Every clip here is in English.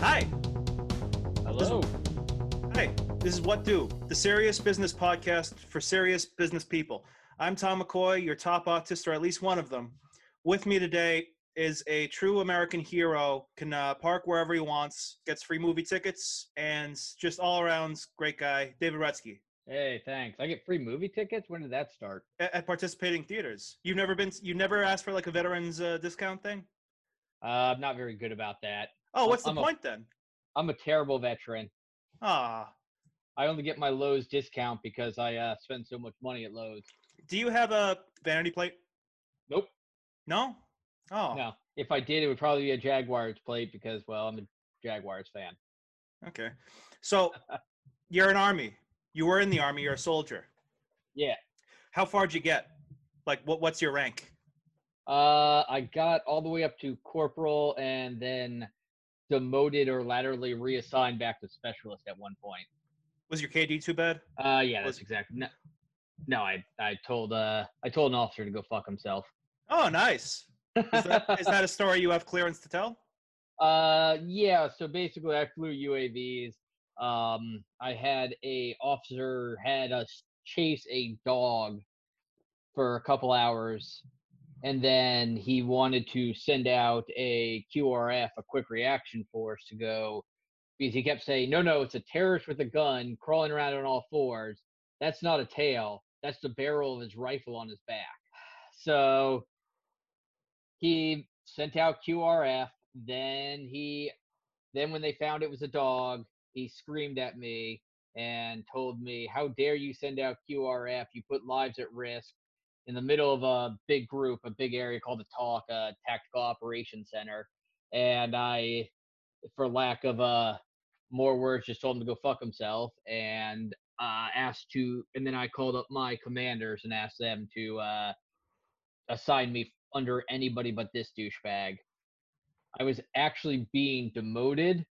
Hi. Hello. Hi. This is What Do, the serious business podcast for serious business people. I'm Tom McCoy, your top autist, or at least one of them. With me today is a true American hero, can uh, park wherever he wants, gets free movie tickets, and just all around great guy, David Rutsky. Hey, thanks. I get free movie tickets. When did that start? At, at participating theaters. You've never been, you never asked for like a veterans uh, discount thing? Uh, I'm not very good about that. Oh, what's the I'm a- point then? I'm a terrible veteran. Ah, I only get my Lowe's discount because I uh, spend so much money at Lowe's. do you have a vanity plate? Nope. No? Oh, No. If I did, it would probably be a Jaguars plate because, well, I'm a Jaguars fan. okay. So you're an army. You were in the army. You're a soldier. Yeah. How far did you get? Like, what? What's your rank? Uh, I got all the way up to corporal and then demoted or laterally reassigned back to specialist at one point. Was your KD too bad? Uh, yeah, that's exactly. No, no, I I told uh I told an officer to go fuck himself. Oh, nice. Is that, is that a story you have clearance to tell? Uh, yeah. So basically, I flew UAVs. Um, I had a officer had us chase a dog for a couple hours, and then he wanted to send out a QRF, a quick reaction force, to go because he kept saying, "No, no, it's a terrorist with a gun crawling around on all fours. That's not a tail. That's the barrel of his rifle on his back." So he sent out QRF. Then he, then when they found it was a dog, he screamed at me and told me, "How dare you send out QRF? You put lives at risk." In the middle of a big group, a big area called the TOC, a Tactical Operations Center, and I, for lack of uh, more words, just told him to go fuck himself and uh, asked to, and then I called up my commanders and asked them to uh, assign me under anybody but this douchebag. I was actually being demoted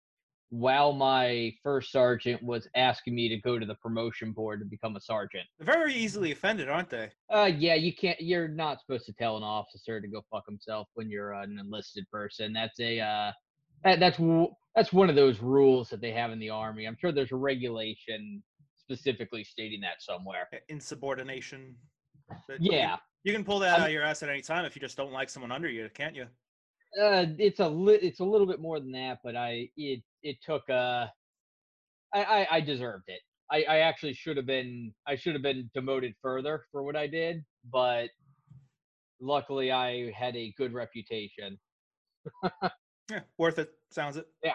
while my first sergeant was asking me to go to the promotion board to become a sergeant. They're very easily offended, aren't they? Uh, yeah, you can't. You're not supposed to tell an officer to go fuck himself when you're an enlisted person. That's a uh, that, that's that's one of those rules that they have in the army. I'm sure there's a regulation specifically stating that somewhere. Insubordination. But you- Yeah, You can pull that I'm- out of your ass at any time if you just don't like someone under you, can't you? uh, it's a li- it's a little bit more than that, but I it it took uh, I I, I deserved it. I, I actually should have been I should have been demoted further for what I did, but luckily I had a good reputation. Yeah, worth it. Sounds it. Yeah.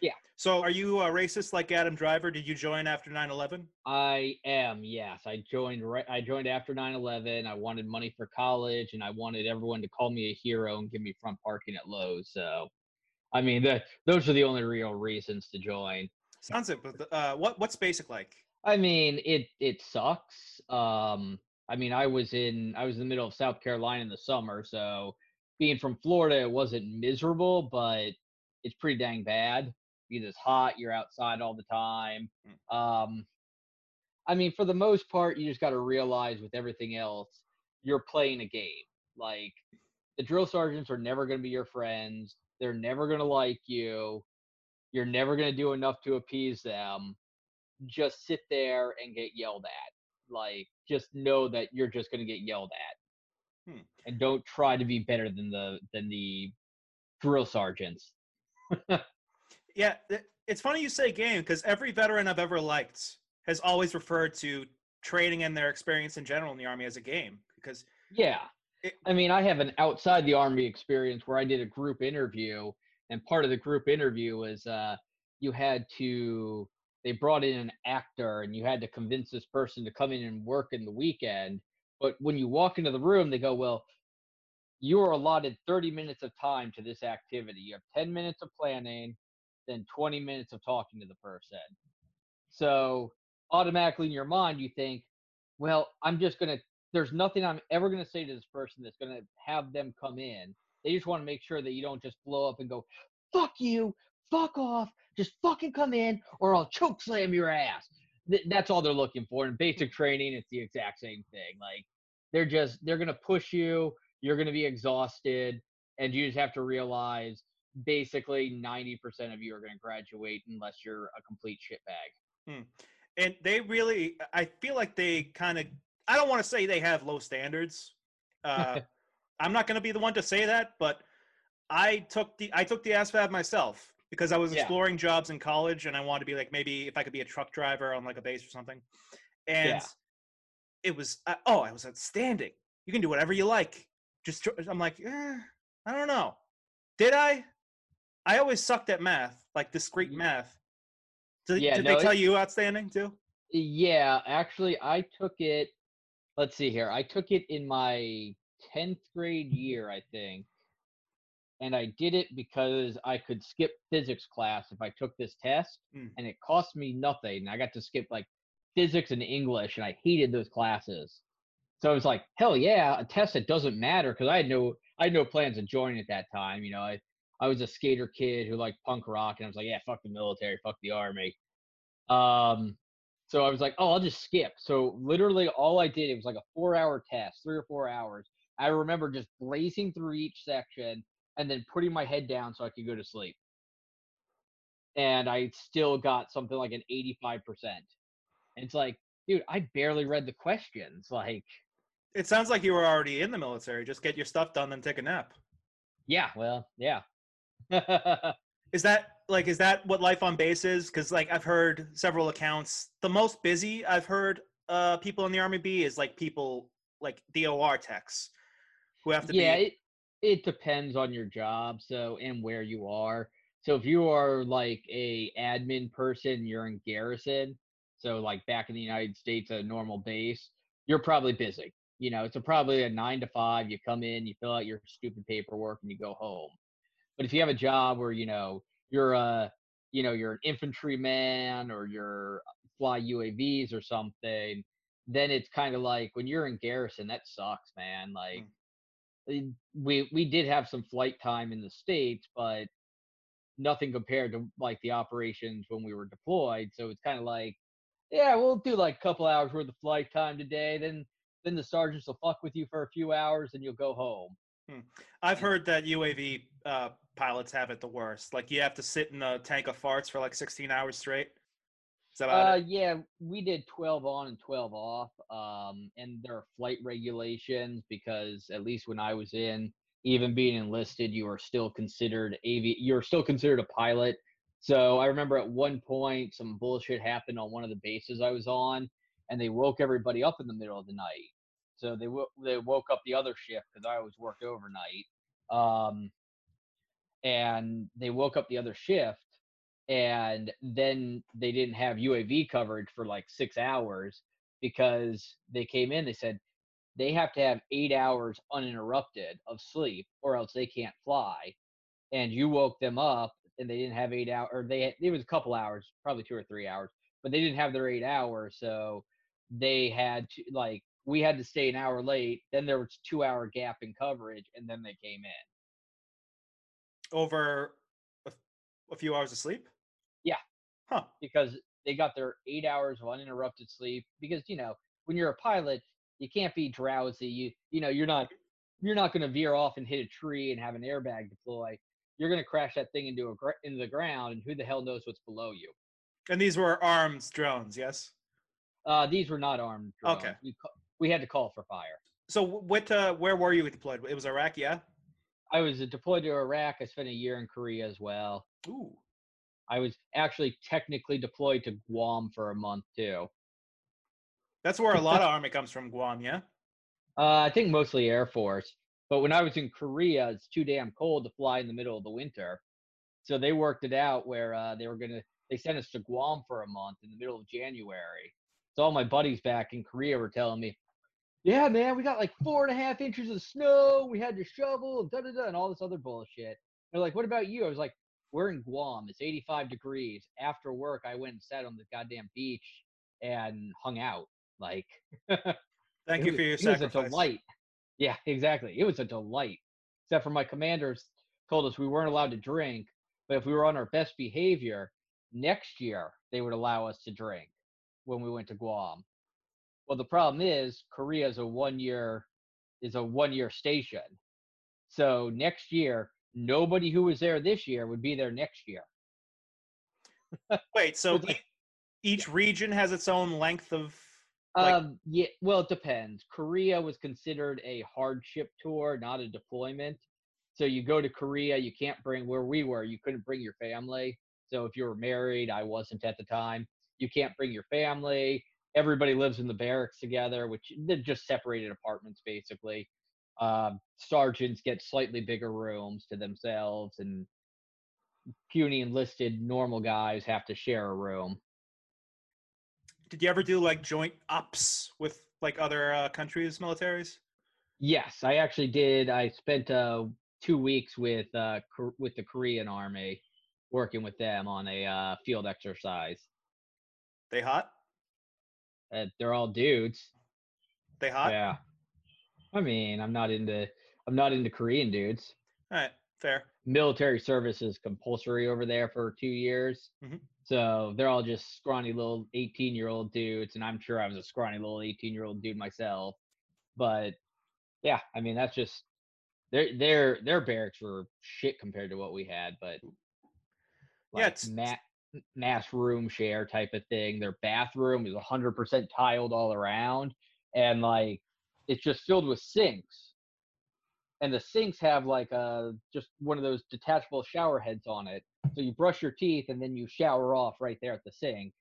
Yeah. So, are you a racist like Adam Driver? Did you join after 9/11? I am, yes. I joined right I joined after 9/11. I wanted money for college and I wanted everyone to call me a hero and give me front parking at Lowe's. So I mean, that those are the only real reasons to join. Sounds it. But uh, what what's basic like? I mean, it it sucks. Um I mean, I was in I was in the middle of South Carolina in the summer, so being from Florida it wasn't miserable, but it's pretty dang bad. Because it's hot, you're outside all the time. Um I mean, for the most part, you just got to realize with everything else, you're playing a game. Like the drill sergeants are never going to be your friends. They're never going to like you. You're never going to do enough to appease them. Just sit there and get yelled at. Like just know that you're just going to get yelled at. Hmm. And don't try to be better than the than the drill sergeants. Yeah, it's funny you say game because every veteran I've ever liked has always referred to training and their experience in general in the army as a game because Yeah. I mean, I have an outside the army experience where I did a group interview, and part of the group interview was uh, you had to, they brought in an actor, and you had to convince this person to come in and work in the weekend. But when you walk into the room, they go, Well, you are allotted 30 minutes of time to this activity. You have 10 minutes of planning, then 20 minutes of talking to the person. So automatically in your mind, you think, well, I'm just going to, there's nothing I'm ever going to say to this person that's going to have them come in. They just want to make sure that you don't just blow up and go, fuck you, fuck off, just fucking come in or I'll choke slam your ass. Th- that's all they're looking for. In basic training, it's the exact same thing. Like they're just, they're going to push you. You're going to be exhausted and you just have to realize basically 90% of you are going to graduate unless you're a complete shitbag. Hmm. and they really i feel like they kind of i don't want to say they have low standards. Uh, i'm not going to be the one to say that but i took the i took the ASVAB myself because i was Yeah. exploring jobs in college and i wanted to be like maybe if i could be a truck driver on like a base or something. And Yeah. it was uh, oh i was outstanding. You can do whatever you like. Just tr- i'm like eh, i don't know. Did i? I always sucked at math like discrete math. Did, Yeah, did no, they tell you outstanding too? Yeah, actually, I took it. Let's see here. I took it in my 10th grade year, I think. And I did it because I could skip physics class if I took this test, Mm. and it cost me nothing. I got to skip like physics and English, and I hated those classes. So I was like, hell yeah, a test that doesn't matter because I had no I had no plans of joining at that time. You know, I I was a skater kid who liked punk rock, and I was like, yeah, fuck the military, fuck the army. Um, so I was like, oh, I'll just skip. So literally all I did, it was like a four hour test, three or four hours. I remember just blazing through each section and then putting my head down so I could go to sleep. And I still got something like an 85%. It's like, dude, I barely read the questions. Like, It sounds like you were already in the military. Just get your stuff done, then take a nap. yeah, well, yeah. Is that like is that what life on base is? Because like I've heard several accounts. The most busy I've heard uh people in the army be is like people like DOR techs who have to yeah, be. it it depends on your job, so and where you are. So if you are like a admin person, you're in garrison. So like back in the United States, a normal base, you're probably busy. You know, it's a, probably a nine to five. You come in, you fill out your stupid paperwork, and you go home. But if you have a job where you know you're a, you know, you're an infantryman or you're fly UAVs or something, then it's kind of like when you're in garrison, that sucks, man. Like eh, we we did have some flight time in the states, but nothing compared to like the operations when we were deployed. So it's kind of like, yeah, we'll do like a couple hours worth of flight time today. Then then the sergeants will fuck with you for a few hours, and you'll go home. I've heard that UAV uh, pilots have it the worst. Like you have to sit in a tank of farts for like 16 hours straight. Is that about Uh, it? yeah, we did 12 on and 12 off. Um, and there are flight regulations because at least when I was in, even being enlisted, you are still considered AV. You're still considered a pilot. So I remember at one point some bullshit happened on one of the bases I was on, and they woke everybody up in the middle of the night. So they wo- they woke up the other shift because I always worked overnight. Um, and they woke up the other shift and then they didn't have UAV coverage for like six hours because they came in. They said they have to have eight hours uninterrupted of sleep, or else they can't fly. And you woke them up, and they didn't have eight hours, or they it was a couple hours, probably two or three hours, but they didn't have their eight hours, so they had to like we had to stay an hour late. Then there was two hour gap in coverage, and then they came in. Over a few hours of sleep? Yeah. Huh. because they got their eight hours of uninterrupted sleep. Because you know, when you're a pilot, you can't be drowsy. You you know, you're not you're not going to veer off and hit a tree and have an airbag deploy. You're going to crash that thing into a gr- into the ground, and who the hell knows what's below you? And these were armed drones, yes? Uh, these were not armed. Drones. Okay. We we had to call for fire. So what uh, where were you deployed? It was Iraq, yeah? I was deployed to Iraq. I spent a year in Korea as well. Ooh. I was actually technically deployed to Guam for a month too. That's where a lot of army comes from, Guam, yeah? Uh, I think mostly Air Force. But when I was in Korea, it's too damn cold to fly in the middle of the winter. So they worked it out where uh, they were gonna they sent us to Guam for a month in the middle of January. So all my buddies back in Korea were telling me, "Yeah, man, we got like four and a half inches of snow. We had to shovel and da da da and all this other bullshit." They're like, "What about you?" I was like, "We're in Guam. It's 85 degrees. After work, I went and sat on the goddamn beach and hung out. Like, Thank you was- for your it was a sacrifice. delight. Yeah, exactly. It was a delight. Except for my commanders told us we weren't allowed to drink, but if we were on our best behavior, next year they would allow us to drink when we went to Guam. Well, the problem is Korea is a one year is a one year station. So next year nobody who was there this year would be there next year. Wait, so e- each region has its own length of. Like- um, yeah, well, it depends. Korea was considered a hardship tour, not a deployment. So you go to Korea, you can't bring where we were. You couldn't bring your family. So if you were married, I wasn't at the time. You can't bring your family. Everybody lives in the barracks together, which they're just separated apartments basically. Um, sergeants get slightly bigger rooms to themselves, and puny enlisted normal guys have to share a room. Did you ever do like joint ops with like other uh, countries' militaries? Yes, I actually did. I spent uh, two weeks with uh, with the Korean Army, working with them on a uh, field exercise. They hot? Uh, they're all dudes. They hot? Yeah. I mean, I'm not into I'm not into Korean dudes. All right, fair. Military service is compulsory over there for two years. Mhm. So they're all just scrawny little 18 year old dudes, and I'm sure I was a scrawny little 18 year old dude myself. But yeah, I mean that's just their their their barracks were shit compared to what we had, but Yeah, like it's- ma- mass room share type of thing. Their bathroom is 100% tiled all around, and like it's just filled with sinks. And the sinks have like a just one of those detachable shower heads on it. So you brush your teeth and then you shower off right there at the sink.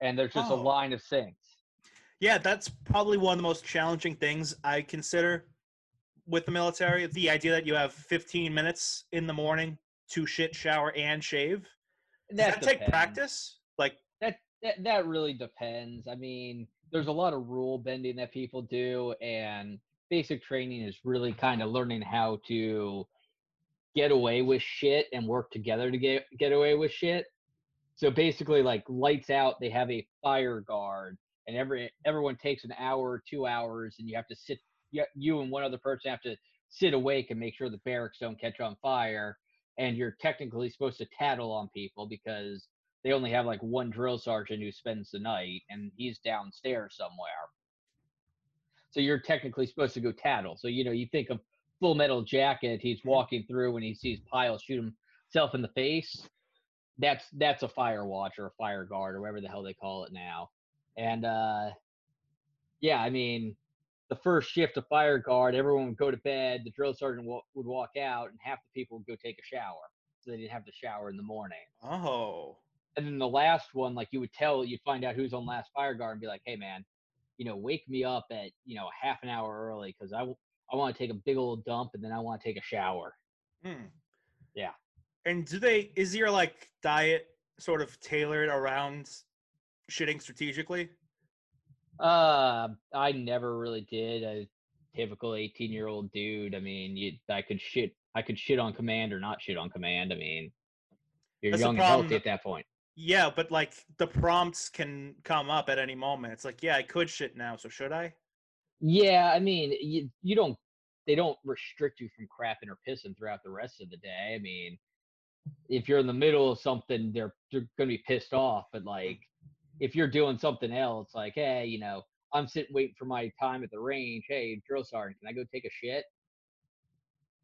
And there's just Oh. a line of sinks. Yeah, that's probably one of the most challenging things I consider with the military. The idea that you have 15 minutes in the morning to shit, shower, and shave. Does that, take practice? Like, that, that that really depends. I mean, there's a lot of rule bending that people do, and basic training is really kind of learning how to get away with shit and work together to get get away with shit. So basically, like lights out, they have a fire guard, and every everyone takes an hour or two hours, and you have to sit. You, you and one other person have to sit awake and make sure the barracks don't catch on fire. And you're technically supposed to tattle on people because they only have like one drill sergeant who spends the night and he's downstairs somewhere. So you're technically supposed to go tattle. So you know, you think of Full Metal Jacket, he's walking through and he sees Pyle shoot himself in the face. That's that's a fire watch or a fire guard or whatever the hell they call it now. And uh yeah, I mean, the first shift of fire guard, everyone would go to bed, the drill sergeant wa- would walk out, and half the people would go take a shower. So they didn't have to shower in the morning oh, and then the last one, like you would tell, you'd find out who's on last fire guard and be like, hey man, you know, wake me up at you know half an hour early because I, w- I want to take a big old dump and then I want to take a shower. hmm. Yeah. And do they, is your like diet sort of tailored around shitting strategically? Uh, I never really did a typical 18 year old dude. I mean, you, I could shit, I could shit on command or not shit on command. I mean, you're That's young and healthy at that point. Yeah, but like the prompts can come up at any moment. It's like, yeah, I could shit now, so should I? Yeah, I mean, you you don't they don't restrict you from crapping or pissing throughout the rest of the day. I mean, if you're in the middle of something, they're they're gonna be pissed off. But like, if you're doing something else, like, hey, you know, I'm sitting waiting for my time at the range. Hey, drill sergeant, can I go take a shit?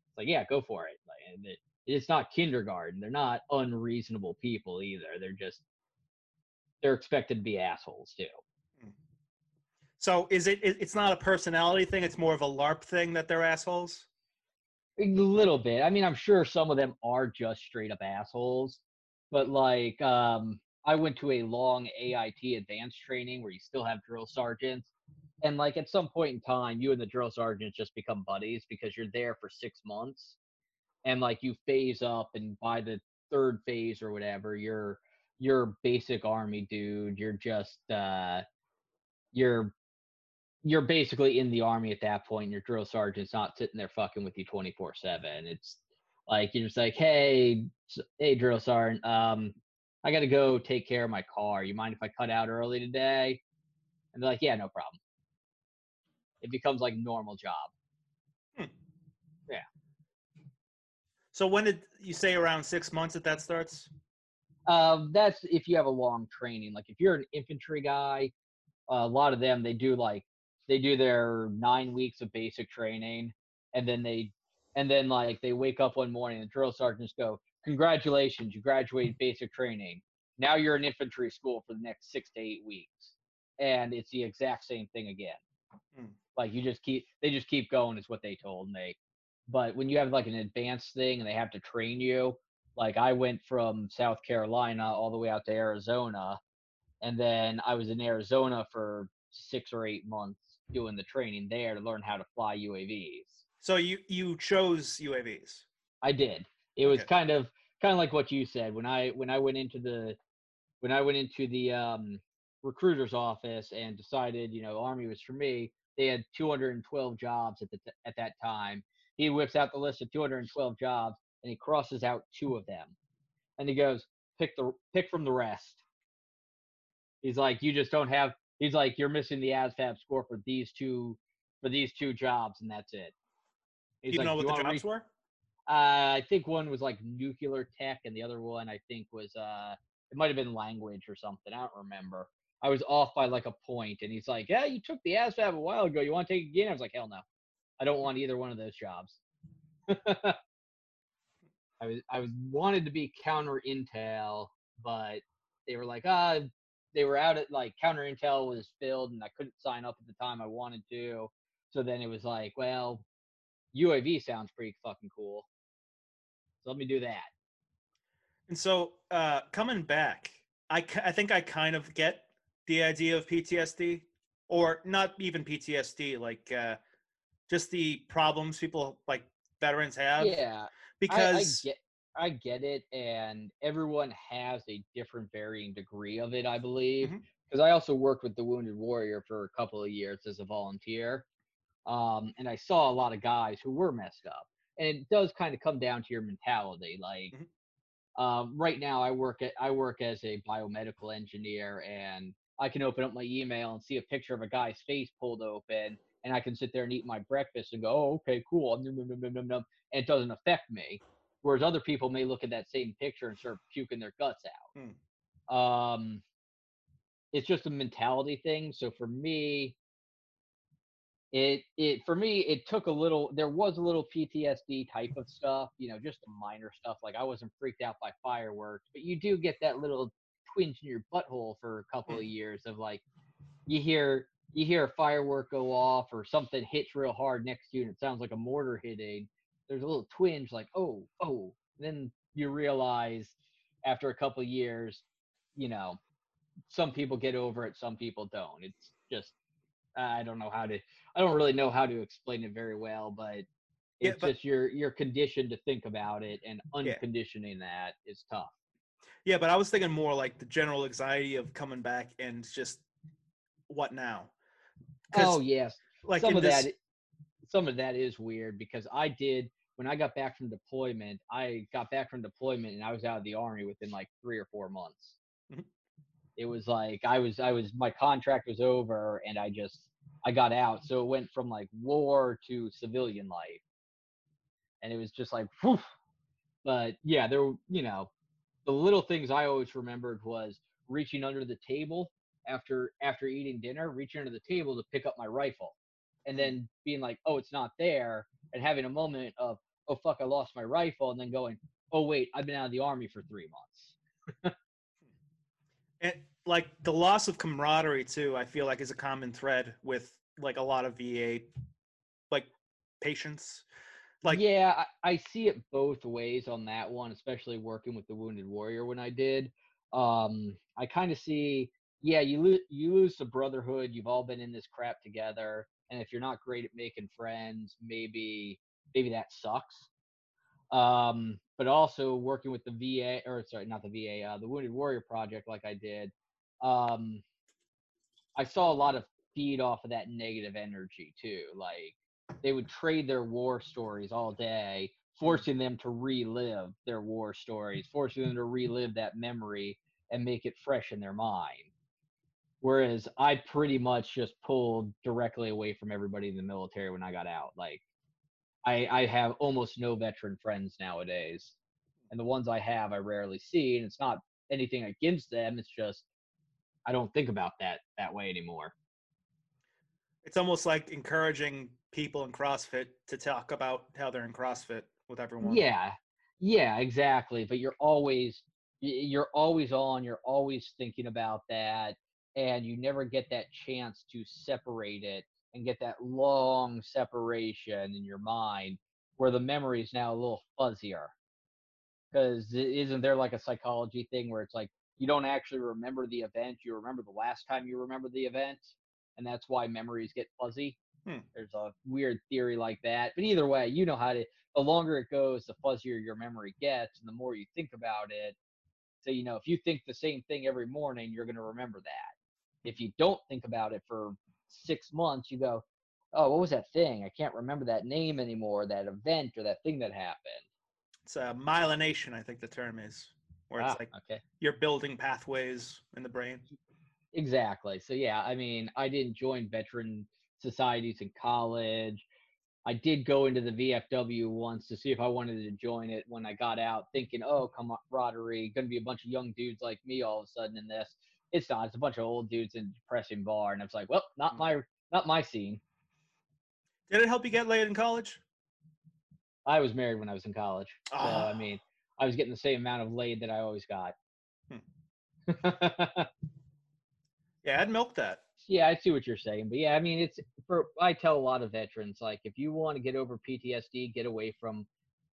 It's like, yeah, go for it. Like, and it, it's not kindergarten. They're not unreasonable people either. They're just they're expected to be assholes too. So is it, it? It's not a personality thing. It's more of a LARP thing that they're assholes. A little bit. I mean, I'm sure some of them are just straight up assholes, but like, um, I went to a long AIT advanced training where you still have drill sergeants, and like at some point in time, you and the drill sergeants just become buddies because you're there for six months, and like you phase up, and by the third phase or whatever, you're you're basic army dude. You're just uh, you're you're basically in the army at that point. Your drill sergeant's not sitting there fucking with you twenty four seven. It's like you're just like, hey, hey, drill sergeant, um, I got to go take care of my car. You mind if I cut out early today? And they're like, yeah, no problem. It becomes like normal job. Yeah. So when did you say around six months that that starts? Um, that's if you have a long training. Like if you're an infantry guy, a lot of them they do like they do their nine weeks of basic training, and then they and then like they wake up one morning and the drill sergeants go, "Congratulations, you graduated basic training. Now you're in infantry school for the next six to eight weeks," and it's the exact same thing again. Hmm. Like you just keep they just keep going is what they told me. But when you have like an advanced thing and they have to train you, like I went from South Carolina all the way out to Arizona, and then I was in Arizona for six or eight months doing the training there to learn how to fly UAVs. So you you chose UAVs. I did. It was Okay. kind of kind of like what you said when I when I went into the when I went into the um, recruiter's office and decided you know army was for me. They had 212 jobs at the t- at that time. He whips out the list of 212 jobs and he crosses out two of them, and he goes pick the pick from the rest. He's like you just don't have. He's like you're missing the ASVAB score for these two for these two jobs and that's it. He's you like, know what "You the jobs re- were? Uh, I think one was like nuclear tech, and the other one I think was uh, it might have been language or something. I don't remember. I was off by like a point, and he's like, "Yeah, you took the ASVAB a while ago. You want to take it again?" I was like, "Hell no, I don't want either one of those jobs." I was I was wanted to be counter intel, but they were like, ah, they were out at like counter intel was filled, and I couldn't sign up at the time I wanted to. So then it was like, well, UAV sounds pretty fucking cool. So let me do that. And so uh, coming back, I I think I kind of get the idea of PTSD, or not even PTSD, like uh, just the problems people like veterans have. Yeah, because I, I get I get it, and everyone has a different varying degree of it, I believe. Because I also worked with the Wounded Warrior for a couple of years as a volunteer, um, and I saw a lot of guys who were messed up. And it does kind of come down to your mentality. Like Mhm. um, right now, I work at I work as a biomedical engineer, and I can open up my email and see a picture of a guy's face pulled open, and I can sit there and eat my breakfast and go, "Oh, okay, cool," nom, nom, nom, nom, nom, nom, and it doesn't affect me. Whereas other people may look at that same picture and start puking their guts out. Um, it's just a mentality thing. So for me, it it for me it took a little. There was a little PTSD type of stuff, you know, just the minor stuff. Like I wasn't freaked out by fireworks, but you do get that little twinge in your butthole for a couple of mm. years of like you hear you hear a firework go off or something hits real hard next to you and it sounds like a mortar hitting there's a little twinge like oh oh then you realize after a couple of years you know some people get over it some people don't it's just i don't know how to i don't really know how to explain it very well but Yeah, it's but- just you're you're conditioned to think about it and Yeah. unconditioning that is tough yeah, but I was thinking more like the general anxiety of coming back and just what now? oh yes like some of this- that some of that is weird because I did when I got back from deployment, I got back from deployment and I was out of the army within like three or four months. Mhm. It was like I was I was my contract was over and I just I got out. So it went from like war to civilian life. And it was just like whew. But yeah, there were- you know, the little things I always remembered was reaching under the table after after eating dinner, reaching under the table to pick up my rifle, and hmm. then being like, "Oh, it's not there," and having a moment of, "Oh fuck, I lost my rifle," and then going, "Oh wait, I've been out of the army for three months." and like the loss of camaraderie too i feel like is a common thread with like a lot of va like patients like yeah, I, I see it both ways on that one, especially working with the Wounded Warrior when I did. Um, I kind of see, yeah, you lose you lose the brotherhood. You've all been in this crap together, and if you're not great at making friends, maybe maybe that sucks. Um, but also working with the VA, or sorry, not the VA, uh, the Wounded Warrior Project, like I did, um, I saw a lot of feed off of that negative energy too. Like they would trade their war stories all day, forcing them to relive their war stories, forcing them to relive that memory and make it fresh in their mind. Whereas I pretty much just pulled directly away from everybody in the military when I got out. Like I, I have almost no veteran friends nowadays. And the ones I have I rarely see. And it's not anything against them. It's just I don't think about that that way anymore. it's almost like encouraging people in CrossFit to talk about how they're in CrossFit with everyone. Yeah, yeah, exactly. But you're always you're always on. You're always thinking about that, and you never get that chance to separate it and get that long separation in your mind where the memory is now a little fuzzier. Because isn't there like a psychology thing where it's like you don't actually remember the event, you remember the last time you remember the event, and that's why memories get fuzzy? Hmm. There's a weird theory like that. But either way, you know how to, the longer it goes, the fuzzier your memory gets, and the more you think about it. So, you know, if you think the same thing every morning, you're going to remember that. If you don't think about it for six months, you go, oh, what was that thing? I can't remember that name anymore, that event or that thing that happened. It's a myelination, I think the term is, where it's Ah, like okay. you're building pathways in the brain. Exactly. So yeah, I mean, I didn't join veteran societies in college. I did go into the VFW once to see if I wanted to join it when I got out, thinking, oh, camaraderie, going to be a bunch of young dudes like me all of a sudden in this. It's not. It's a bunch of old dudes in a depressing bar, and I was like, well, not Mm. my not my scene. Did it help you get laid in college? I was married when I was in college, so I Ah. mean, I was getting the same amount of laid that I always got. Yeah, I'd milk that. yeah, I see what you're saying, but yeah, I mean, it's for I tell a lot of veterans like if you want to get over PTSD, get away from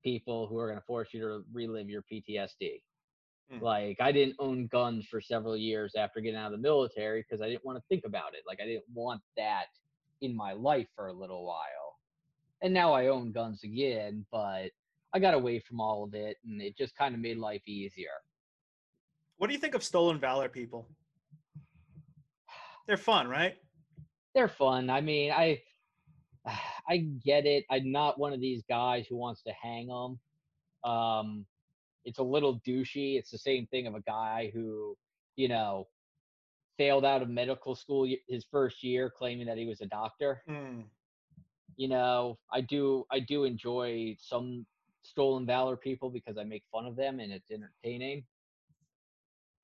people who are going to force you to relive your PTSD. Mm. Like I didn't own guns for several years after getting out of the military because I didn't want to think about it. Like I didn't want that in my life for a little while. And now I own guns again, but I got away from all of it and it just kind of made life easier. What do you think of stolen valor people? They're fun, right? they're fun. I mean, I I get it. I'm not one of these guys who wants to hang them. Um, it's a little douchey. It's the same thing of a guy who, you know, failed out of medical school his first year, claiming that he was a doctor. Mm. You know, I do I do enjoy some stolen valor people because I make fun of them and it's entertaining.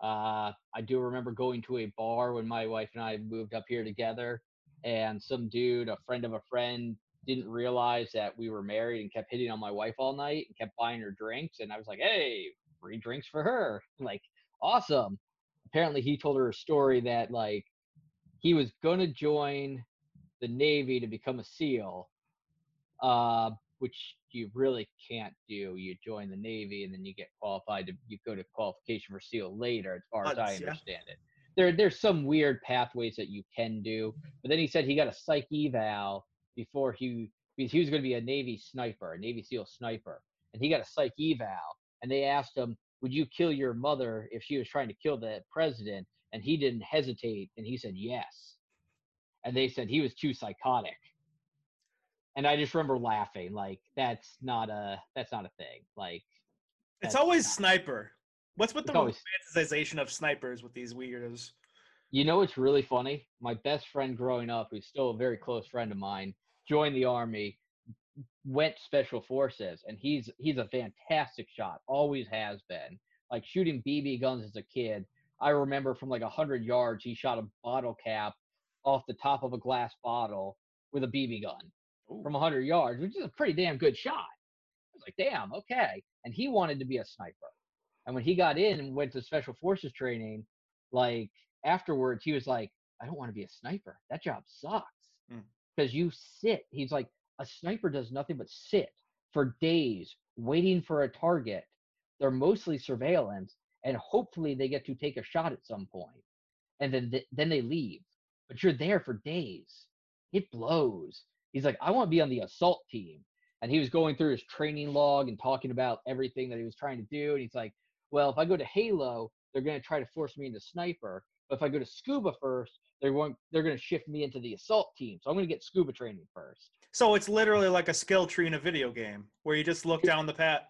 Uh, I do remember going to a bar when my wife and I moved up here together, and some dude, a friend of a friend, didn't realize that we were married and kept hitting on my wife all night and kept buying her drinks. And I was like, "Hey, free drinks for her!" Like, awesome. Apparently, he told her a story that like he was gonna join the Navy to become a SEAL, uh, which you really can't do. You join the Navy and then you get qualified to you go to qualification for SEAL later, as far as I Odds, yeah. understand it. There, there's some weird pathways that you can do, but then he said he got a psych eval before he because he was going to be a Navy sniper, a Navy SEAL sniper, and he got a psych eval, and they asked him, "Would you kill your mother if she was trying to kill the president?" And he didn't hesitate, and he said yes. And they said he was too psychotic. And I just remember laughing, like that's not a that's not a thing. Like It's always not- sniper. What's with the always- romanticization of snipers with these weirdos? You know what's really funny? My best friend growing up, who's still a very close friend of mine, joined the army, went special forces, and he's he's a fantastic shot. Always has been. Like shooting BB guns as a kid. I remember from like a hundred yards, he shot a bottle cap off the top of a glass bottle with a BB gun Ooh. from a hundred yards, which is a pretty damn good shot. I was like, damn, okay. And he wanted to be a sniper. And when he got in and went to special forces training, like afterwards, he was like, I don't want to be a sniper. That job sucks. Mm. Because you sit. He's like, a sniper does nothing but sit for days waiting for a target. They're mostly surveillance, and hopefully they get to take a shot at some point, and then th- then they leave. But you're there for days. It blows. He's like, I want to be on the assault team, and he was going through his training log and talking about everything that he was trying to do. And he's like, Well, if I go to Halo, they're going to try to force me into sniper. But if I go to scuba first, they're going they're going to shift me into the assault team. So I'm going to get scuba training first. So it's literally like a skill tree in a video game where you just look down the path.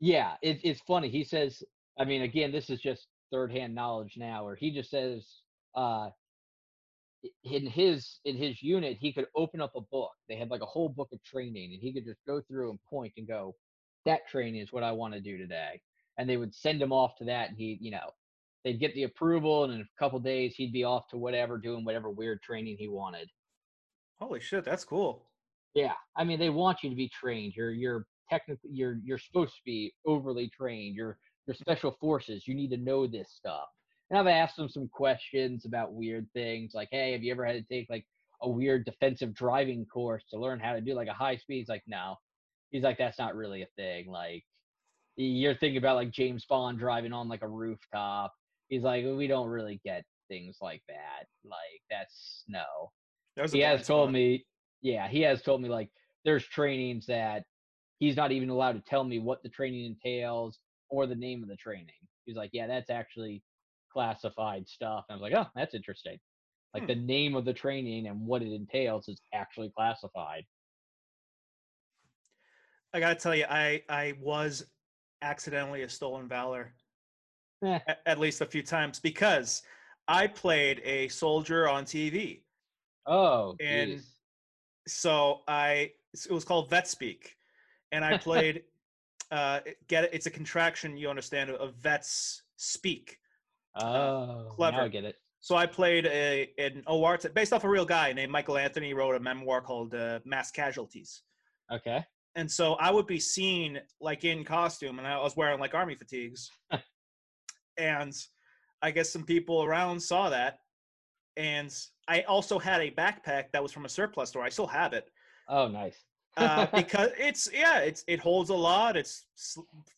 Yeah, it, it's funny. He says, I mean, again, this is just third hand knowledge now, where he just says, uh, in his in his unit, he could open up a book. They had like a whole book of training, and he could just go through and point and go, "That training is what I want to do today." And they would send him off to that, and he, you know, they'd get the approval, and in a couple days, he'd be off to whatever, doing whatever weird training he wanted. Holy shit, that's cool. Yeah, I mean they want you to be trained. You're you're technically you're you're supposed to be overly trained. You're you're special forces. You need to know this stuff. And I've asked them some questions about weird things, like, hey, have you ever had to take like a weird defensive driving course to learn how to do like a high speed? He's like, no. He's like, that's not really a thing. Like, you're thinking about like James Bond driving on like a rooftop. He's like, we don't really get things like that. Like, that's no. He has told me, yeah, he has told me like there's trainings that he's not even allowed to tell me what the training entails or the name of the training. He's like, yeah, that's actually classified stuff. And I was like, oh, that's interesting. Like hmm. the name of the training and what it entails is actually classified. I gotta tell you, I I was accidentally a stolen valor eh. at, at least a few times because I played a soldier on TV. Oh, and geez. so I it was called Vet Speak, and I played. uh, get it? It's a contraction. You understand of vets speak. Oh, clever. I get it. So I played a an OR based off a real guy named Michael Anthony. Wrote a memoir called uh, Mass Casualties. Okay. And so I would be seen like in costume, and I was wearing like army fatigues. and I guess some people around saw that, and I also had a backpack that was from a surplus store. I still have it. Oh, nice. uh, because it's yeah, it's it holds a lot. It's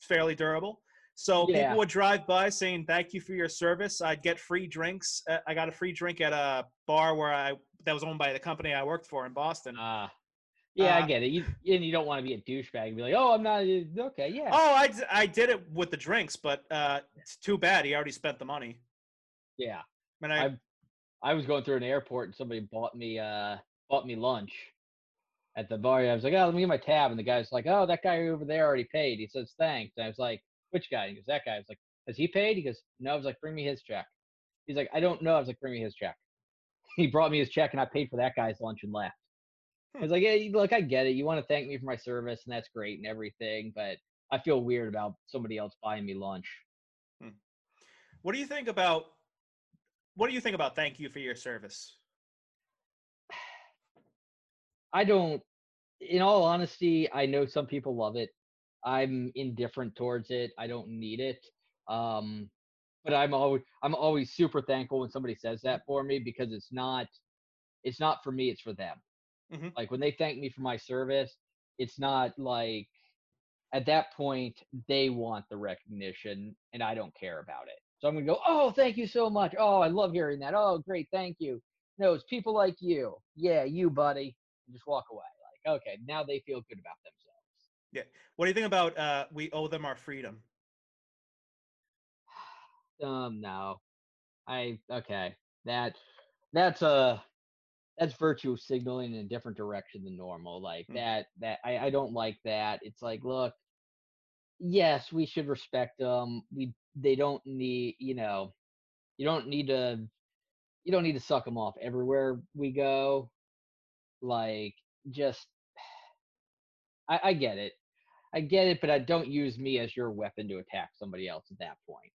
fairly durable. So yeah. people would drive by saying thank you for your service. I'd get free drinks. Uh, I got a free drink at a bar where I that was owned by the company I worked for in Boston. Ah. Uh, yeah, uh, I get it. You and you don't want to be a douchebag and be like, "Oh, I'm not okay." Yeah. Oh, I, I did it with the drinks, but uh, it's too bad. He already spent the money. Yeah. I, I I was going through an airport and somebody bought me uh bought me lunch at the bar. I was like, "Oh, let me get my tab," and the guy's like, "Oh, that guy over there already paid." He says, "Thanks." And I was like, "Which guy?" he goes, "That guy." I was like, "Has he paid?" He goes, "No." I was like, "Bring me his check." He's like, "I don't know." I was like, "Bring me his check." He brought me his check and I paid for that guy's lunch and left. I was like, "Hey, look, I get it. You want to thank me for my service, and that's great and everything, but I feel weird about somebody else buying me lunch." Hmm. What do you think about? What do you think about thank you for your service? I don't. In all honesty, I know some people love it. I'm indifferent towards it. I don't need it. Um, but I'm always I'm always super thankful when somebody says that for me because it's not it's not for me. It's for them. Mm-hmm. Like when they thank me for my service, it's not like at that point they want the recognition and I don't care about it. So I'm gonna go, oh, thank you so much. Oh, I love hearing that. Oh, great, thank you. No, it's people like you. Yeah, you, buddy. And just walk away. Like, okay, now they feel good about themselves. Yeah. What do you think about uh we owe them our freedom? um, no. I okay. That that's a that's virtue signaling in a different direction than normal. Like mm. that, that I, I don't like that. It's like, look, yes, we should respect them. We they don't need, you know, you don't need to, you don't need to suck them off everywhere we go. Like, just, I, I get it, I get it, but I don't use me as your weapon to attack somebody else at that point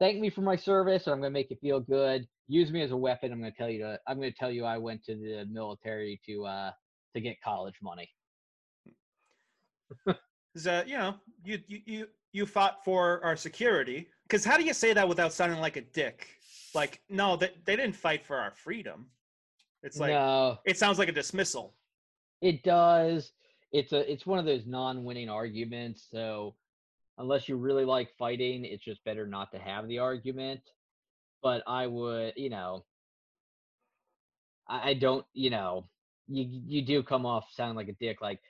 thank me for my service and I'm going to make you feel good. Use me as a weapon. I'm going to tell you to, I'm going to tell you I went to the military to, uh, to get college money. Is that, you know, you, you, you, you fought for our security. Cause how do you say that without sounding like a dick? Like, no, they, they didn't fight for our freedom. It's like, no. it sounds like a dismissal. It does. It's a, it's one of those non-winning arguments. So unless you really like fighting, it's just better not to have the argument. But I would, you know, I, I don't, you know, you you do come off sounding like a dick. Like,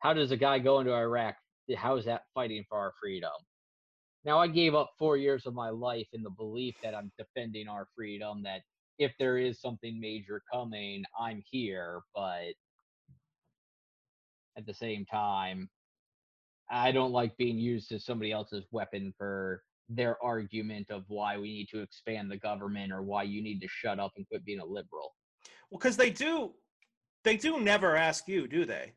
how does a guy go into Iraq? How is that fighting for our freedom? Now, I gave up four years of my life in the belief that I'm defending our freedom. That if there is something major coming, I'm here. But at the same time, I don't like being used as somebody else's weapon for their argument of why we need to expand the government or why you need to shut up and quit being a liberal. Well, because they do, they do never ask you, do they?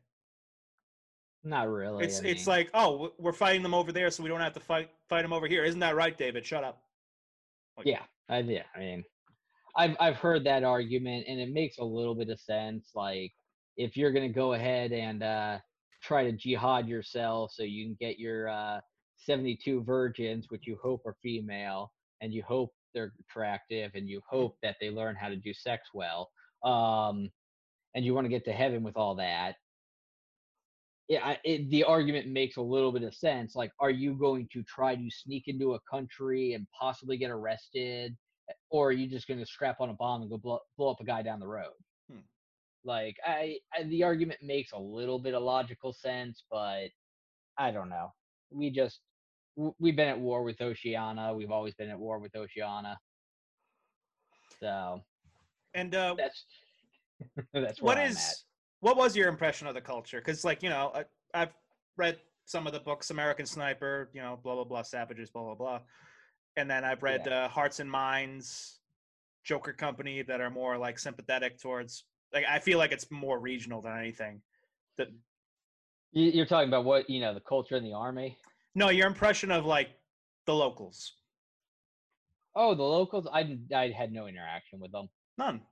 Not really. It's I mean, it's like, oh, we're fighting them over there, so we don't have to fight fight them over here. Isn't that right, David? Shut up. Like, yeah, I, yeah. I mean, I've I've heard that argument, and it makes a little bit of sense. Like, if you're going to go ahead and uh, try to jihad yourself so you can get your uh, 72 virgins, which you hope are female, and you hope they're attractive, and you hope that they learn how to do sex well, um, and you want to get to heaven with all that. Yeah, it, the argument makes a little bit of sense. Like, are you going to try to sneak into a country and possibly get arrested, or are you just going to strap on a bomb and go blow, blow up a guy down the road? Like, I, I, the argument makes a little bit of logical sense, but I don't know. We just we've been at war with Oceania. We've always been at war with Oceania. So And uh, that's that's what I'm is at. what was your impression of the culture? Because like you know, I, I've read some of the books, American Sniper, you know, blah blah blah, Savages, blah blah blah, and then I've read uh, Hearts and Minds, Joker Company, that are more like sympathetic towards. Like I feel like it's more regional than anything. That You- You're talking about what you know, the culture in the army. no, your impression of like the locals, Oh, the locals. I I had no interaction with them. none.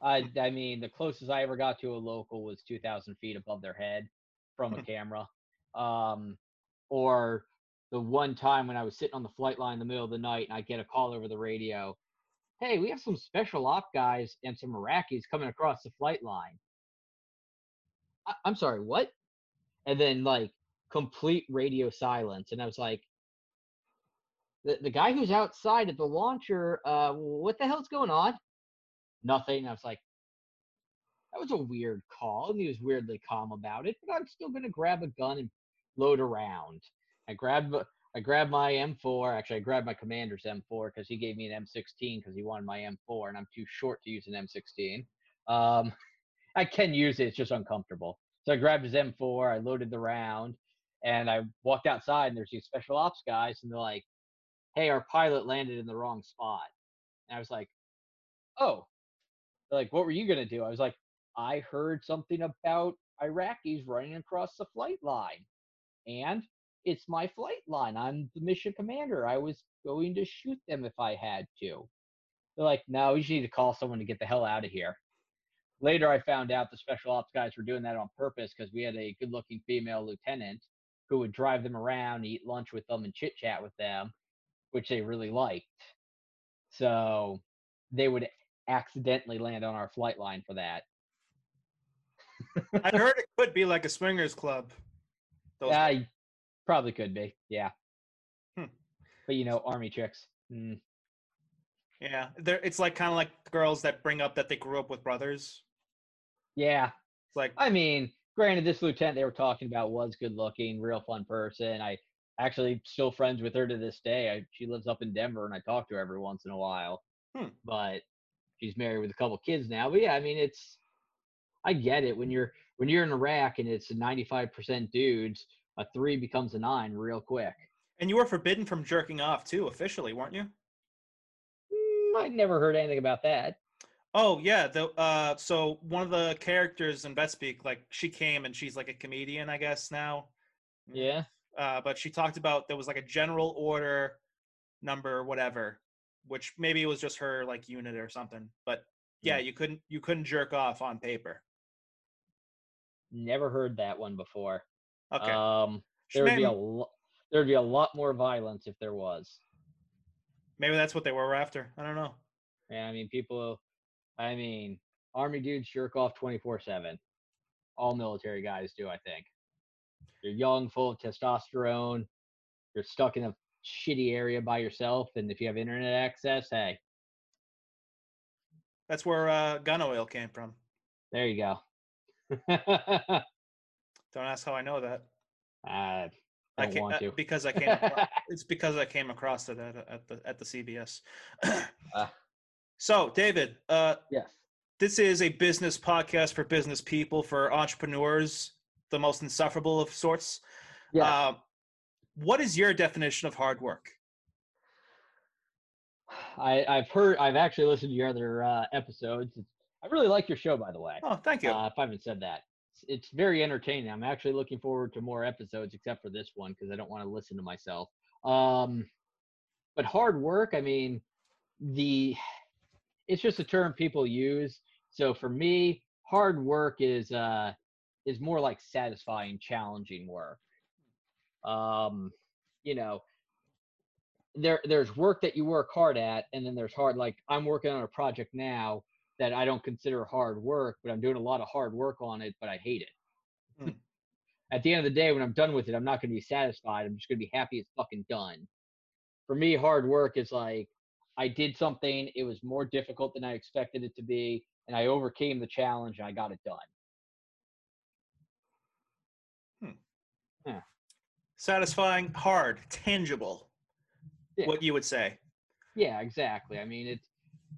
I I mean, the closest I ever got to a local was 2,000 feet above their head from a camera. Um, or the one time when I was sitting on the flight line in the middle of the night and I get a call over the radio, "Hey, we have some special op guys and some Iraqis coming across the flight line." I, I'm sorry, what? And then like complete radio silence, and I was like, "The the guy who's outside at the launcher, uh, what the hell's going on?" Nothing. I was like, that was a weird call, and he was weirdly calm about it. But I'm still gonna grab a gun and load around. I grabbed I grabbed my M4. Actually, I grabbed my commander's M4 because he gave me an M16 because he wanted my M4, and I'm too short to use an M16. Um, I can use it; it's just uncomfortable. So I grabbed his M4. I loaded the round, and I walked outside. And there's these special ops guys, and they're like, "Hey, our pilot landed in the wrong spot." And I was like, "Oh." They're like, "What were you gonna do?" I was like, "I heard something about Iraqis running across the flight line, and it's my flight line. I'm the mission commander. I was going to shoot them if I had to." They're like, "No, we just need to call someone to get the hell out of here." Later, I found out the special ops guys were doing that on purpose because we had a good-looking female lieutenant who would drive them around, eat lunch with them, and chit chat with them, which they really liked. So they would accidentally land on our flight line for that. I heard it could be like a swingers club. Those y- probably could be. Yeah. Hmm. But you know, army chicks. Mm, Yeah, it's like kind of like girls that bring up that they grew up with brothers. yeah. It's like, I mean, granted, this lieutenant they were talking about was good looking, real fun person. I actually still friends with her to this day. I, she lives up in Denver, and I talk to her every once in a while. Hmm. But she's married with a couple kids now. But yeah, I mean, it's I get it when you're when you're in Iraq and it's 95% dudes, a three becomes a nine real quick. and you were forbidden from jerking off too, officially, weren't you? Mm, I never heard anything about that. Oh yeah, the uh, so one of the characters in Vetspeak, like she came and she's like a comedian, I guess now. Yeah. Uh, but she talked about there was like a general order number whatever, which maybe it was just her like unit or something. But yeah, Hmm. you couldn't you couldn't jerk off on paper. Never heard that one before. Okay, Um, there would be a lo- there'd be a lot more violence if there was. maybe that's what they were after. I don't know. Yeah, I mean, people. I mean, army dudes jerk off twenty four seven. All military guys do, I think. You're young, full of testosterone. You're stuck in a shitty area by yourself, and if you have internet access, hey, That's where uh, gun oil came from. there you go. Don't ask how I know that. I I don't came, want uh, to. because I came. acro- it's because I came across it at, at the at the CBS. Ah. so, David, uh, yes. this is a business podcast for business people, for entrepreneurs, the most insufferable of sorts. Yeah. Uh, what is your definition of hard work? I, I've heard. I've actually listened to your other uh, episodes. I really like your show, by the way. Oh, thank you. Uh, if I haven't said that, it's, very entertaining. I'm actually looking forward to more episodes, except for this one because I don't want to listen to myself. Um, but hard work. I mean, the it's just a term people use. So for me, hard work is uh is more like satisfying, challenging work. Um, you know, there there's work that you work hard at, and then there's hard like I'm working on a project now that I don't consider hard work, but I'm doing a lot of hard work on it, but I hate it. Hmm. At the end of the day, when I'm done with it, I'm not gonna be satisfied. I'm just gonna be happy it's fucking done. For me, hard work is like I did something, it was more difficult than I expected it to be, and I overcame the challenge and I got it done. Satisfying, hard, tangible. Yeah. What you would say. Yeah, exactly. I mean, it's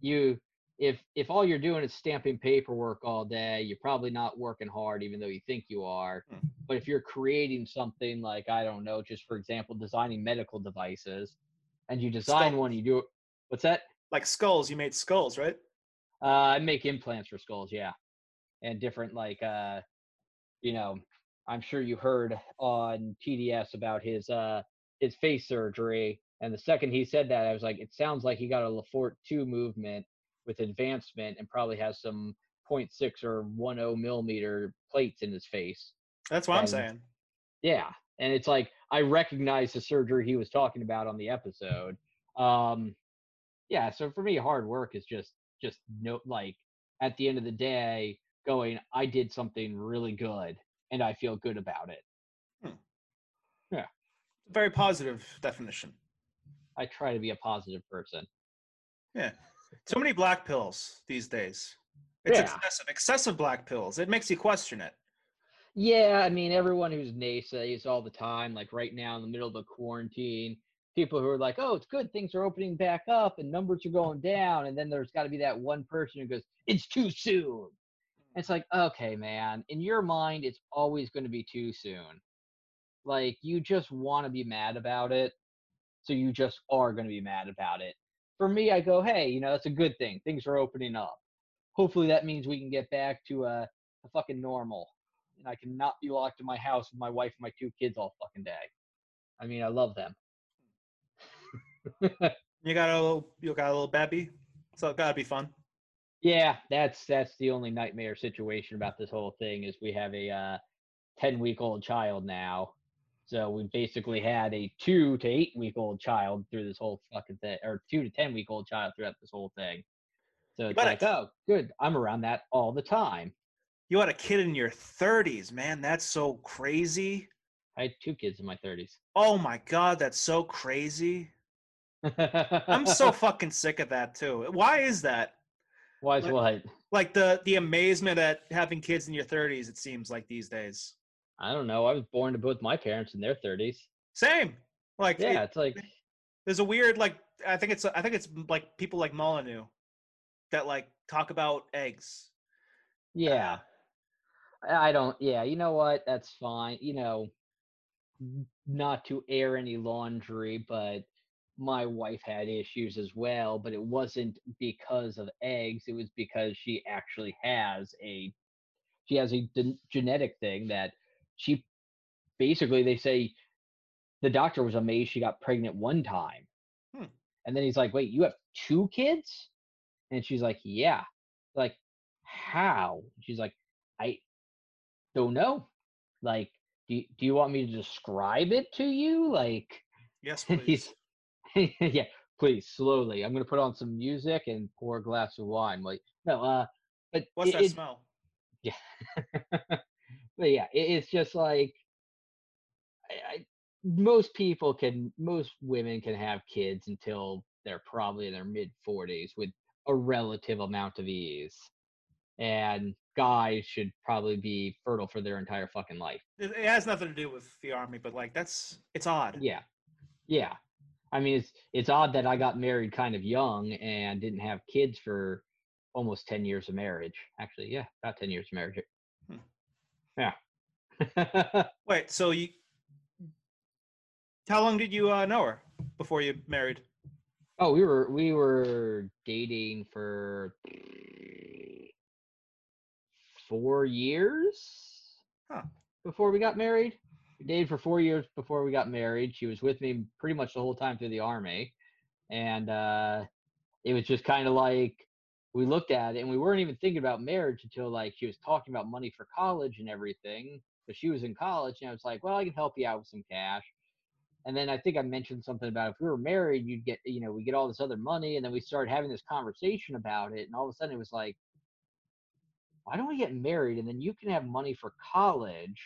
you if if all you're doing is stamping paperwork all day, you're probably not working hard even though you think you are. Hmm. But if you're creating something like I don't know, just for example, designing medical devices and you design Skull. one, you do it what's that? Like skulls, you made skulls, right? Uh I make implants for skulls, yeah. And different like uh you know, I'm sure you heard on TDS about his uh his face surgery and the second he said that I was like it sounds like he got a Le Fort 2 movement with advancement and probably has some 0.6 or 10 millimeter plates in his face. That's what I'm saying. Yeah. And it's like I recognize the surgery he was talking about on the episode. Um yeah, so for me hard work is just just no like at the end of the day going I did something really good and I feel good about it. Yeah. Very positive definition. I try to be a positive person. Yeah. So many black pills these days. It's Yeah. excessive. Excessive black pills. It makes you question it. Yeah, I mean, everyone who's naysays all the time, like right now in the middle of the quarantine, people who are like, oh, it's good, things are opening back up and numbers are going down. And then there's got to be that one person who goes, it's too soon. And it's like, okay, man, in your mind, it's always going to be too soon. Like, you just want to be mad about it. So you just are going to be mad about it. For me, I go, hey, you know, that's a good thing. Things are opening up. Hopefully that means we can get back to a, a fucking normal and I cannot be locked in my house with my wife and my two kids all fucking day. I mean, I love them. You got a little you got a little baby. So it gotta be fun. yeah, that's that's the only nightmare situation about this whole thing is we have a uh, ten week old child now. So we basically had a two to eight week old child through this whole fucking thing, or two to ten week old child throughout this whole thing. So it's like, oh, good, I'm around that all the time. You had a kid in your 30s, man. That's so crazy. I had two kids in my thirties. Oh my god, that's so crazy. I'm so fucking sick of that too. Why is that? Why is Like- what? Like the the amazement at having kids in your 30s. It seems like these days. I don't know. I was born to both my parents in their thirties. Same. Like it- Yeah, it's like there's a weird like I think it's I think it's like people like Molyneux that like talk about eggs. Uh, yeah. I I don't yeah, you know what? That's fine. You know, not to air any laundry, but my wife had issues as well, but it wasn't because of eggs, it was because she actually has a she has a gen- genetic thing that she basically they say the doctor was amazed she got pregnant one time. Hmm. And then he's like, "Wait, you have two kids?" And she's like, "Yeah." Like, "How?" She's like, I don't know. Like, do you, do you want me to describe it to you? Like, Yes, he's please. yeah, please slowly. I'm gonna put on some music and pour a glass of wine. Like, no, uh, but What's it- that it- smell? but yeah, it, it's just like I, I, most people can, most women can have kids until they're probably in their mid 40s with a relative amount of ease, and guys should probably be fertile for their entire fucking life. It, it has nothing to do with the army, but like that's it's odd. Yeah, yeah. I mean, it's it's odd that I got married kind of young and didn't have kids for almost ten years of marriage. Actually, yeah, about ten years of marriage. Yeah. Wait, so you how long did you uh, know her before you married? oh, we were we were dating for four years Huh. before we got married. We dated for four years before we got married. She was with me pretty much the whole time through the army, and uh, it was just kind of like we looked at it and we weren't even thinking about marriage until like she was talking about money for college and everything. But she was in college and I was like, well, I can help you out with some cash. And then I think I mentioned something about if we were married, you'd get, you know, we get all this other money. And then we started having this conversation about it. And all of a sudden it was like, why don't we get married? And then you can have money for college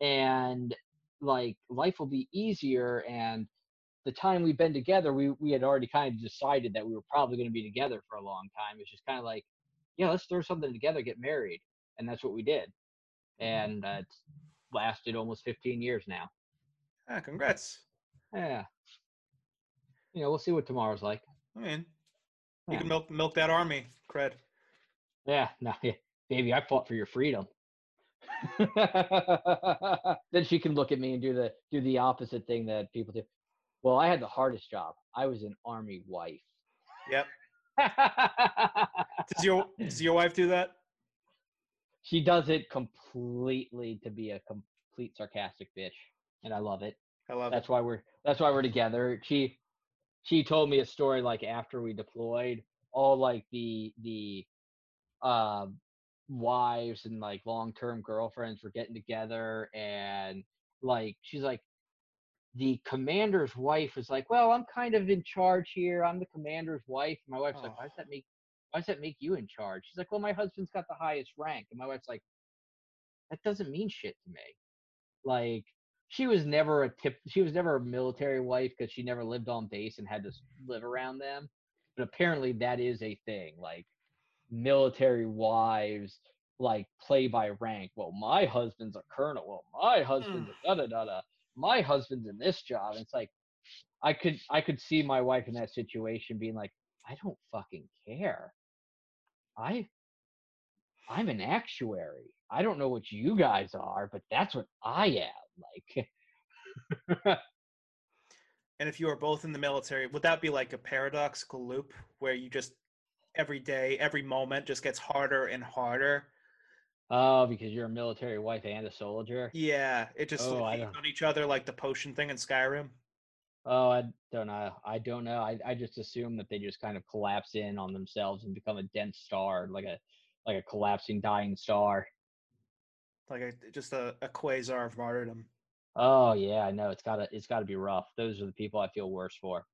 and like life will be easier. And the time we've been together, we, we had already kind of decided that we were probably going to be together for a long time. It's just kind of like, yeah, let's throw something together, get married. And that's what we did. And uh, it's lasted almost 15 years now. Ah, congrats. Yeah. You know, we'll see what tomorrow's like. I mean, you Yeah. can milk milk that army cred. Yeah, no, yeah, baby, I fought for your freedom. then she can look at me and do the do the opposite thing that people do. Well, I had the hardest job. I was an army wife. Yep. Does your does your wife do that? she does it completely to be a complete sarcastic bitch, and I love it. I love That's it. why we're that's why we're together. She she told me a story like after we deployed, all like the the uh, wives and like long term girlfriends were getting together and like she's like the commander's wife is like, Well, I'm kind of in charge here. I'm the commander's wife. And my wife's like, Why does Oh. that make why does that make you in charge? She's like, Well, my husband's got the highest rank. And my wife's like, That doesn't mean shit to me. Like she was never a tip she was never a military wife because she never lived on base and had to live around them but apparently that is a thing like military wives like play by rank well my husband's a colonel well my husband's a da da da da my husband's in this job and it's like i could i could see my wife in that situation being like i don't fucking care. I i'm an actuary. I don't know what you guys are but that's what i am. Like And if you are both in the military, would that be like a paradoxical loop where you just every day, every moment just gets harder and harder? Oh, because you're a military wife and a soldier. Yeah, it just Oh, like, on each other like the potion thing in Skyrim. Oh, I don't know. I don't know. I, I just assume that they just kind of collapse in on themselves and become a dense star, like a like a collapsing dying star. Like a, just a, a quasar of martyrdom. Oh yeah, I know. It's gotta it's gotta be rough. Those are the people I feel worse for.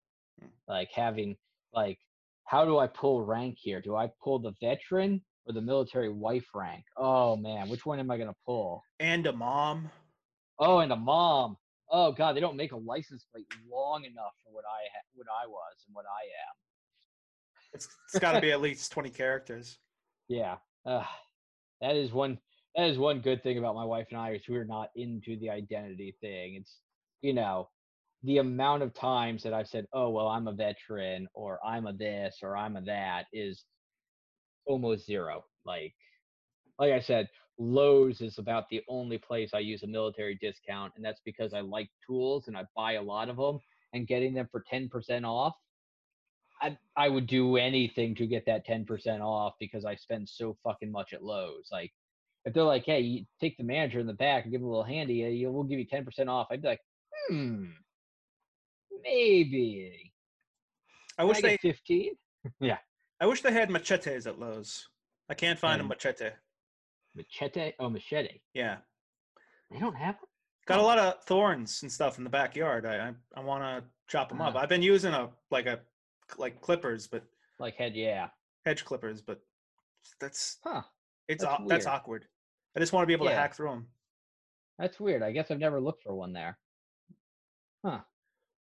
Hmm. Like having like how do I pull rank here? Do I pull the veteran or the military wife rank? Oh man, which one am I gonna pull? And a mom. Oh, and a mom. Oh god, they don't make a license plate long enough for what I ha- what I was and what I am. It's, it's got to be at least 20 characters. Yeah, uh, that is one. That is one good thing about my wife and I is we're not into the identity thing. It's you know the amount of times that I've said, "Oh well, I'm a veteran," or "I'm a this," or "I'm a that" is almost zero. Like, like I said, Lowe's is about the only place I use a military discount, and that's because I like tools and I buy a lot of them. And getting them for ten percent off I I would do anything to get that ten percent off because I spend so fucking much at Lowe's. Like, if they're like, "Hey, you take the manager in the back and give him a little handy, you- we'll give you ten percent off," I'd be like, "Hmm, maybe." I wish I they fifteen. I wish they had machetes at Lowe's. I can't find a Um, machete. Machete? Oh, machete. Yeah. They don't have them. Got a lot of thorns and stuff in the backyard. I I, I want to chop them up. Ah. I've been using a like a like clippers, but Like head, yeah. hedge clippers, but that's Huh. it's That's that's awkward. I just want to be able to Yeah. hack through them. That's weird. I guess I've never looked for one there. Huh.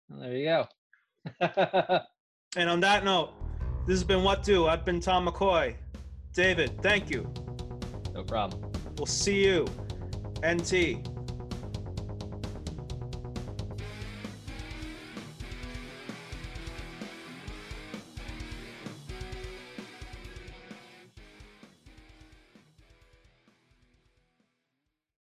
Well, there you go. And on that note, this has been What Do. I've been Tom McCoy. David, thank you. no problem. We'll see you. NT.